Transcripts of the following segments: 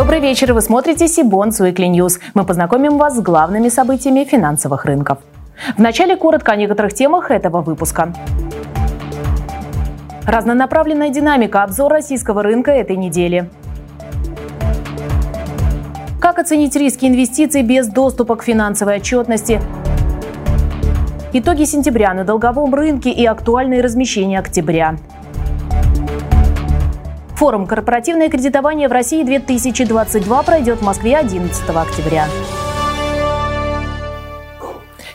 Добрый вечер, вы смотрите Сибонс Weekly News. Мы познакомим вас с главными событиями финансовых рынков. В начале коротко о некоторых темах этого выпуска. Разнонаправленная динамика, обзор российского рынка этой недели. Как оценить риски инвестиций без доступа к финансовой отчетности? Итоги сентября на долговом рынке и актуальные размещения октября. Форум «Корпоративное кредитование в России-2022» пройдет в Москве 11 октября.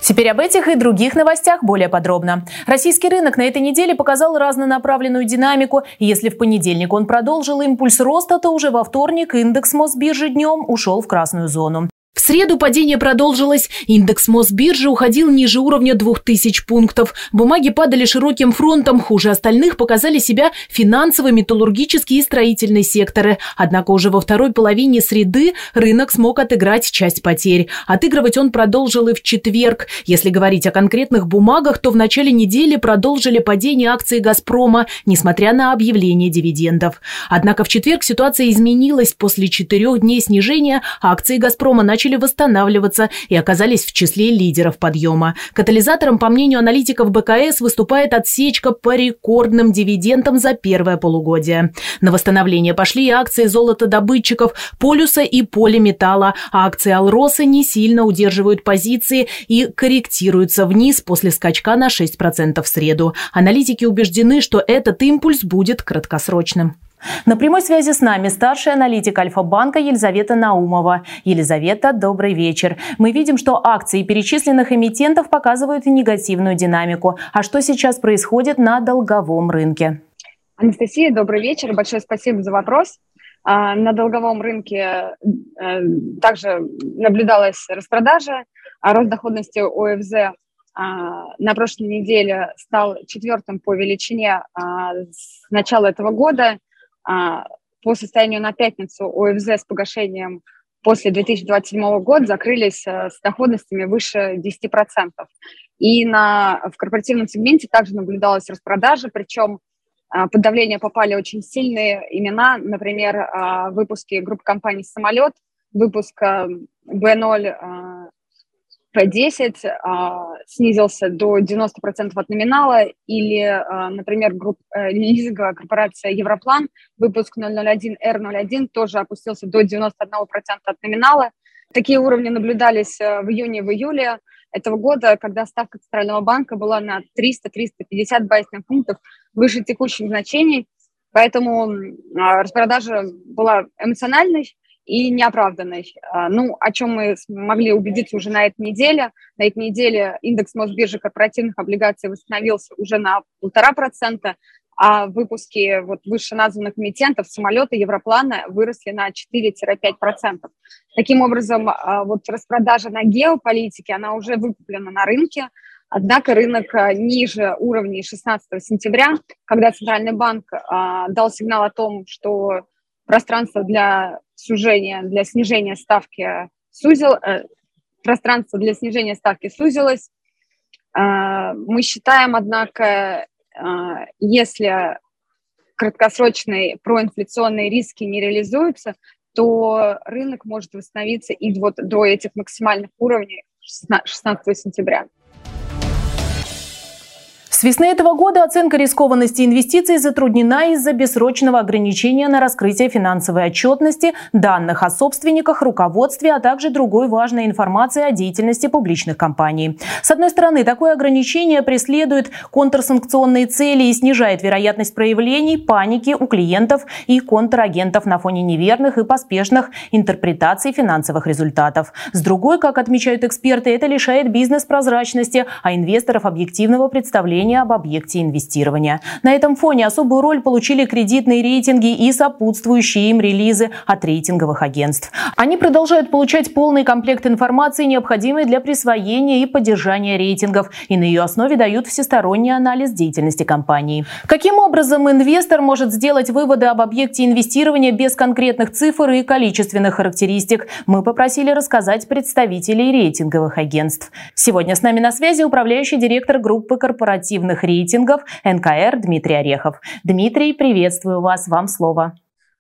Теперь об этих и других новостях более подробно. Российский рынок на этой неделе показал разнонаправленную динамику. Если в понедельник он продолжил импульс роста, то уже во вторник индекс Мосбиржи днем ушел в красную зону. Среду падение продолжилось. Индекс Мосбиржи уходил ниже уровня 2000 пунктов. Бумаги падали широким фронтом. Хуже остальных показали себя финансовые, металлургические и строительные секторы. Однако уже во второй половине среды рынок смог отыграть часть потерь. Отыгрывать он продолжил и в четверг. Если говорить о конкретных бумагах, то в начале недели продолжили падение акций «Газпрома», несмотря на объявление дивидендов. Однако в четверг ситуация изменилась. После четырех дней снижения акции «Газпрома» начали начали восстанавливаться и оказались в числе лидеров подъема. Катализатором, по мнению аналитиков БКС, выступает отсечка по рекордным дивидендам за первое полугодие. На восстановление пошли и акции золотодобытчиков Полюса и Полиметалла, а акции Алроса не сильно удерживают позиции и корректируются вниз после скачка на 6% в среду. Аналитики убеждены, что этот импульс будет краткосрочным. На прямой связи с нами старший аналитик Альфа-банка Елизавета Наумова. Елизавета, добрый вечер. Мы видим, что акции перечисленных эмитентов показывают негативную динамику. А что сейчас происходит на долговом рынке? Анастасия, добрый вечер. Большое спасибо за вопрос. А, на долговом рынке э, также наблюдалась распродажа, а рост доходности ОФЗ а, на прошлой неделе стал четвертым по величине с начала этого года. А, по состоянию на пятницу ОФЗ с погашением после 2027 года закрылись э, с доходностями выше 10%. И на, в корпоративном сегменте также наблюдалась распродажа, причем а, под давление попали очень сильные имена, например, а, выпуски группы компаний «Самолет», выпуск B0 P10 а, снизился до 90% от номинала, или, а, например, групп, а, лизинговая корпорация Европлан, выпуск 001R01 тоже опустился до 91% от номинала. Такие уровни наблюдались э, в июне и в июле этого года, когда ставка Центрального банка была на 300-350 базисных пунктов выше текущих значений, поэтому распродажа была эмоциональной, и неоправданной. А, ну, о чем мы смогли убедиться уже на этой неделе. На этой неделе индекс Мосбиржи корпоративных облигаций восстановился уже на полтора процента, а выпуски вот вышеназванных эмитентов самолета Европлана выросли на 4-5%. Таким образом, а, вот распродажа на геополитике, она уже выкуплена на рынке, Однако рынок а, ниже уровней 16 сентября, когда Центральный банк дал сигнал о том, что пространство для сужения, для снижения ставки сузил, э, пространство для снижения ставки сузилось. Э, мы считаем, однако, э, если краткосрочные проинфляционные риски не реализуются, то рынок может восстановиться и вот до этих максимальных уровней 16 сентября. Весны этого года оценка рискованности инвестиций затруднена из-за бессрочного ограничения на раскрытие финансовой отчетности, данных о собственниках, руководстве, а также другой важной информации о деятельности публичных компаний. С одной стороны, такое ограничение преследует контрсанкционные цели и снижает вероятность проявлений паники у клиентов и контрагентов на фоне неверных и поспешных интерпретаций финансовых результатов. С другой, как отмечают эксперты, это лишает бизнес прозрачности, а инвесторов объективного представления об объекте инвестирования. На этом фоне особую роль получили кредитные рейтинги и сопутствующие им релизы от рейтинговых агентств. Они продолжают получать полный комплект информации, необходимой для присвоения и поддержания рейтингов, и на ее основе дают всесторонний анализ деятельности компании. Каким образом инвестор может сделать выводы об объекте инвестирования без конкретных цифр и количественных характеристик, мы попросили рассказать представителей рейтинговых агентств. Сегодня с нами на связи управляющий директор группы корпоративных корпоративных рейтингов НКР Дмитрий Орехов. Дмитрий, приветствую вас, вам слово.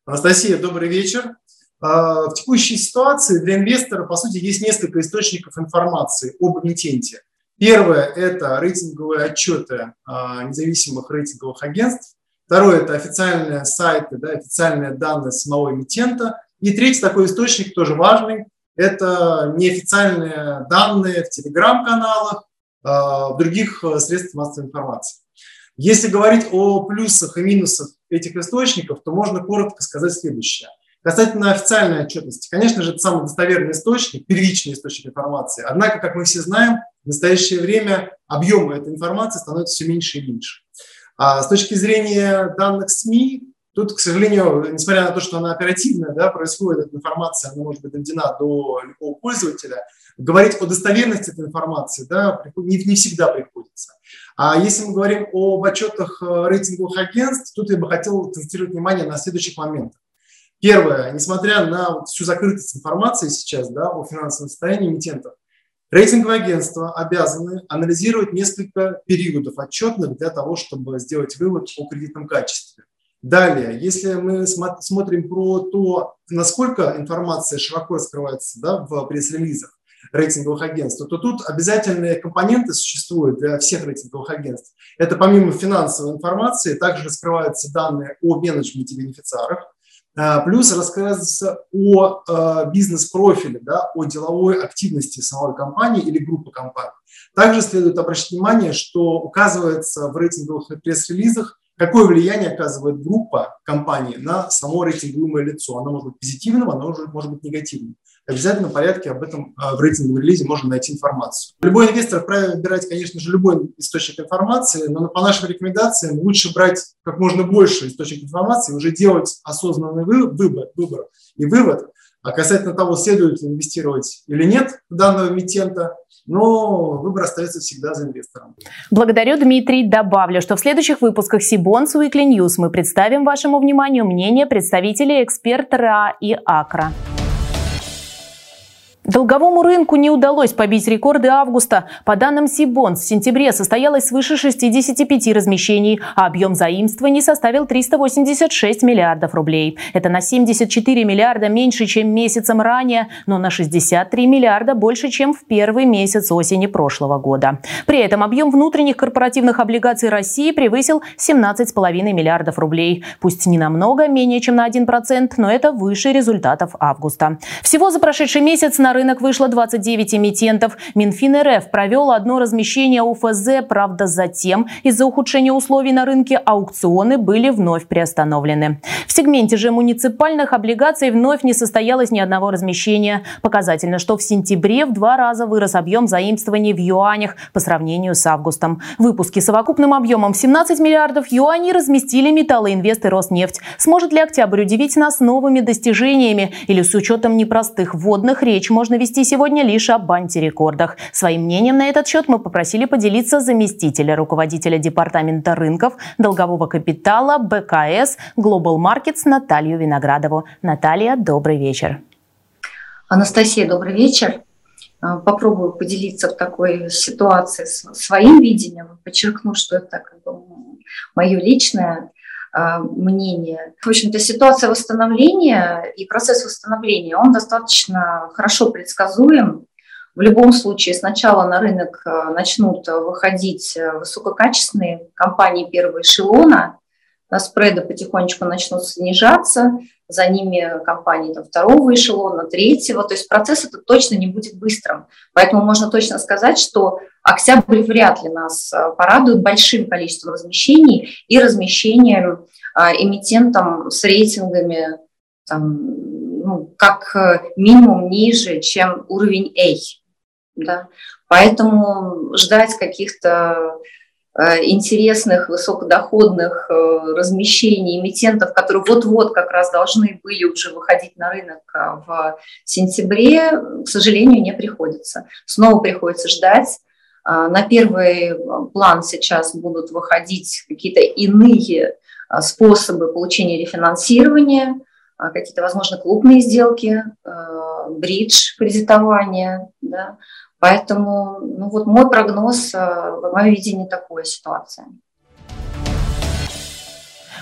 Анастасия, добрый вечер. в текущей ситуации для инвестора, по сути, есть несколько источников информации об эмитенте. Первое – это рейтинговые отчеты независимых рейтинговых агентств. Второе – это официальные сайты, да, официальные данные самого эмитента. И третий такой источник, тоже важный, это неофициальные данные в телеграм-каналах, в других средствах массовой информации. Если говорить о плюсах и минусах этих источников, то можно коротко сказать следующее. Касательно официальной отчетности, конечно же, это самый достоверный источник, первичный источник информации. Однако, как мы все знаем, в настоящее время объемы этой информации становятся все меньше и меньше. А с точки зрения данных СМИ, тут, к сожалению, несмотря на то, что она оперативная, да, происходит эта информация, она может быть доведена до любого пользователя, говорить о достоверности этой информации да, не, не всегда приходится. А если мы говорим об отчетах э, рейтинговых агентств, тут я бы хотел акцентировать внимание на следующих моментах. Первое, несмотря на всю закрытость информации сейчас да, о финансовом состоянии эмитентов, рейтинговые агентства обязаны анализировать несколько периодов отчетных для того, чтобы сделать вывод о кредитном качестве. Далее, если мы смотрим про то, насколько информация широко раскрывается да, в пресс-релизах, рейтинговых агентств, то тут обязательные компоненты существуют для всех рейтинговых агентств. Это помимо финансовой информации также раскрываются данные о менеджменте бенефициарах, а, плюс рассказывается о а, бизнес-профиле, да, о деловой активности самой компании или группы компаний. Также следует обращать внимание, что указывается в рейтинговых пресс-релизах, какое влияние оказывает группа компании на само рейтингуемое лицо. Оно может быть позитивным, оно может быть негативным в обязательном порядке об этом а, в рейтинговом релизе можно найти информацию. Любой инвестор вправе выбирать, конечно же, любой источник информации, но по нашим рекомендациям лучше брать как можно больше источников информации уже делать осознанный выбор, выбор и вывод, а касательно того, следует инвестировать или нет в данного эмитента, но выбор остается всегда за инвестором. Благодарю, Дмитрий. Добавлю, что в следующих выпусках Сибонс Weekly News мы представим вашему вниманию мнение представителей эксперта РА и АКРА. Долговому рынку не удалось побить рекорды августа. По данным Сибонс, в сентябре состоялось свыше 65 размещений, а объем заимствований составил 386 миллиардов рублей. Это на 74 миллиарда меньше, чем месяцем ранее, но на 63 миллиарда больше, чем в первый месяц осени прошлого года. При этом объем внутренних корпоративных облигаций России превысил 17,5 миллиардов рублей. Пусть не намного, менее чем на 1%, но это выше результатов августа. Всего за прошедший месяц на рынок вышло 29 эмитентов. Минфин РФ провел одно размещение УФЗ, правда затем из-за ухудшения условий на рынке аукционы были вновь приостановлены. В сегменте же муниципальных облигаций вновь не состоялось ни одного размещения. Показательно, что в сентябре в два раза вырос объем заимствований в юанях по сравнению с августом. Выпуски совокупным объемом 17 миллиардов юаней разместили металлоинвесты Роснефть. Сможет ли октябрь удивить нас новыми достижениями или с учетом непростых вводных речь можно можно вести сегодня лишь об антирекордах. Своим мнением на этот счет мы попросили поделиться заместителя руководителя департамента рынков, долгового капитала, БКС, Global Markets Наталью Виноградову. Наталья, добрый вечер. Анастасия, добрый вечер. А, попробую поделиться в такой ситуации своим видением. Подчеркну, что это как бы мое личное мнение. В общем-то, ситуация восстановления и процесс восстановления, он достаточно хорошо предсказуем. В любом случае, сначала на рынок а, начнут выходить высококачественные компании первого эшелона, спреды потихонечку начнут снижаться, за ними компании там, второго эшелона, третьего. То есть процесс этот точно не будет быстрым. Поэтому можно точно сказать, что октябрь вряд ли нас э, порадует большим количеством размещений и размещением а, эмитентом с рейтингами там, ну, как э, минимум ниже, чем уровень A. Да? Поэтому ждать каких-то Э, интересных высокодоходных э, размещений эмитентов, которые вот-вот как раз должны были уже выходить на рынок э, в сентябре, к сожалению, не приходится. Снова приходится ждать. На первый план сейчас будут выходить какие-то иные способы получения рефинансирования, какие-то, возможно, клубные сделки, бридж кредитование, да, Поэтому, ну вот мой прогноз, мое видение такой ситуации.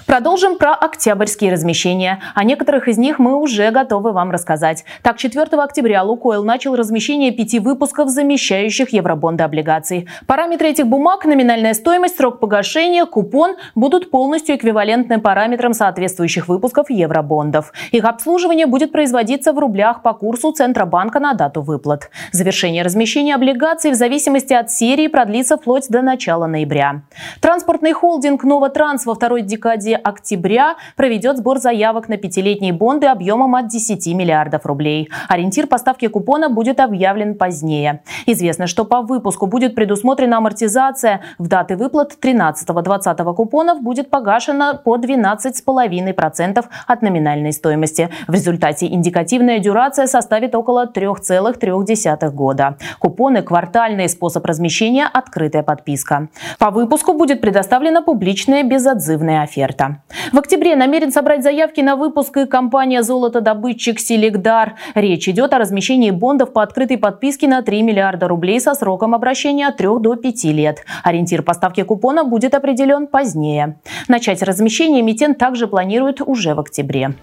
Продолжим про октябрьские размещения. О некоторых из них мы уже готовы вам рассказать. Так, 4 октября Лукойл начал размещение пяти выпусков замещающих евробонды облигаций. Параметры этих бумаг, номинальная стоимость, срок погашения, купон будут полностью эквивалентны параметрам соответствующих выпусков евробондов. Их обслуживание будет производиться в рублях по курсу Центробанка на дату выплат. Завершение размещения облигаций в зависимости от серии продлится вплоть до начала ноября. Транспортный холдинг «Новотранс» во второй декаде октября проведет сбор заявок на пятилетние бонды объемом от 10 миллиардов рублей. Ориентир поставки купона будет объявлен позднее. Известно, что по выпуску будет предусмотрена амортизация. В даты выплат 13-20 купонов будет погашено по 12,5% от номинальной стоимости. В результате индикативная дюрация составит около 3,3 года. Купоны – квартальный способ размещения, открытая подписка. По выпуску будет предоставлена публичная безотзывная оферта проекта. В октябре намерен собрать заявки на выпуск и компания «Золотодобытчик Селигдар». Речь идет о размещении бондов по открытой подписке на 3 миллиарда рублей со сроком обращения от 3 до 5 лет. Ориентир по ставке купона будет определен позднее. Начать размещение эмитент также планирует уже в октябре.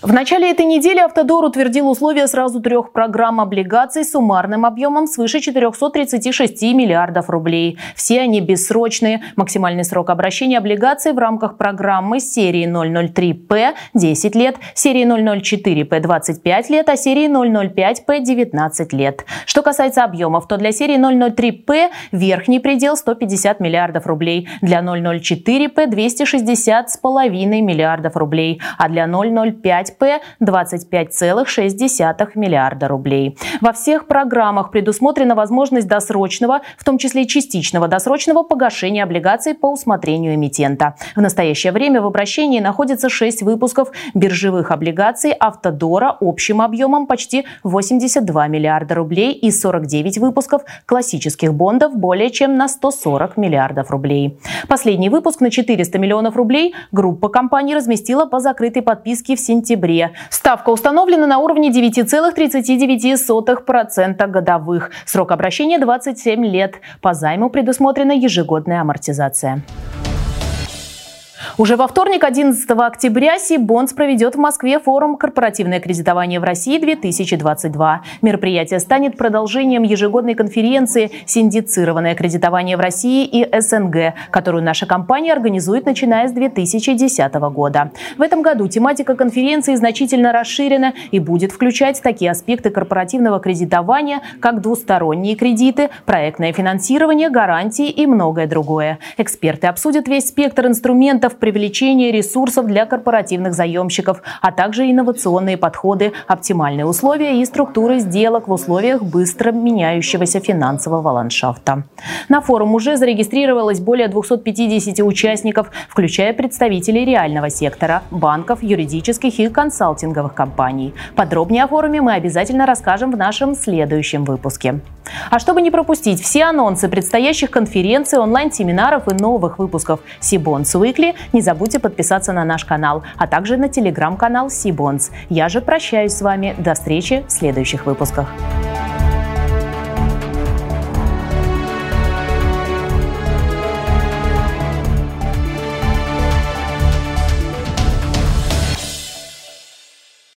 В начале этой недели Автодор утвердил условия сразу трех программ облигаций с суммарным объемом свыше 436 миллиардов рублей. Все они бессрочные. Максимальный срок обращения облигаций в рамках программы серии 003П – 10 лет, серии 004П – 25 лет, а серии 005П – 19 лет. Что касается объемов, то для серии 003П верхний предел 150 миллиардов рублей, для 004П – 260,5 миллиардов рублей, а для 005 5П 25,6 миллиарда рублей. Во всех программах предусмотрена возможность досрочного, в том числе частичного досрочного погашения облигаций по усмотрению эмитента. В настоящее время в обращении находится 6 выпусков биржевых облигаций Автодора общим объемом почти 82 миллиарда рублей и 49 выпусков классических бондов более чем на 140 миллиардов рублей. Последний выпуск на 400 миллионов рублей группа компаний разместила по закрытой подписке в сентябре сентябре. Ставка установлена на уровне 9,39% годовых. Срок обращения 27 лет. По займу предусмотрена ежегодная амортизация. Уже во вторник, 11 октября, Сибонс проведет в Москве форум «Корпоративное кредитование в России-2022». Мероприятие станет продолжением ежегодной конференции «Синдицированное кредитование в России и СНГ», которую наша компания организует, начиная с 2010 года. В этом году тематика конференции значительно расширена и будет включать такие аспекты корпоративного кредитования, как двусторонние кредиты, проектное финансирование, гарантии и многое другое. Эксперты обсудят весь спектр инструментов привлечение ресурсов для корпоративных заемщиков, а также инновационные подходы, оптимальные условия и структуры сделок в условиях быстро меняющегося финансового ландшафта. На форум уже зарегистрировалось более 250 участников, включая представителей реального сектора, банков, юридических и консалтинговых компаний. Подробнее о форуме мы обязательно расскажем в нашем следующем выпуске. А чтобы не пропустить все анонсы предстоящих конференций, онлайн-семинаров и новых выпусков Сибонс Weekly, не забудьте подписаться на наш канал, а также на телеграм-канал Сибонс. Я же прощаюсь с вами. До встречи в следующих выпусках.